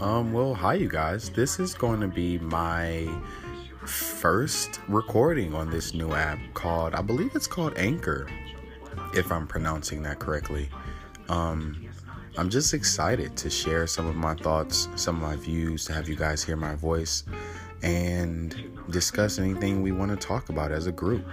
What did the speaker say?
Um, well, hi, you guys. This is going to be my first recording on this new app called, I believe it's called Anchor, if I'm pronouncing that correctly. Um, I'm just excited to share some of my thoughts, some of my views, to have you guys hear my voice and discuss anything we want to talk about as a group.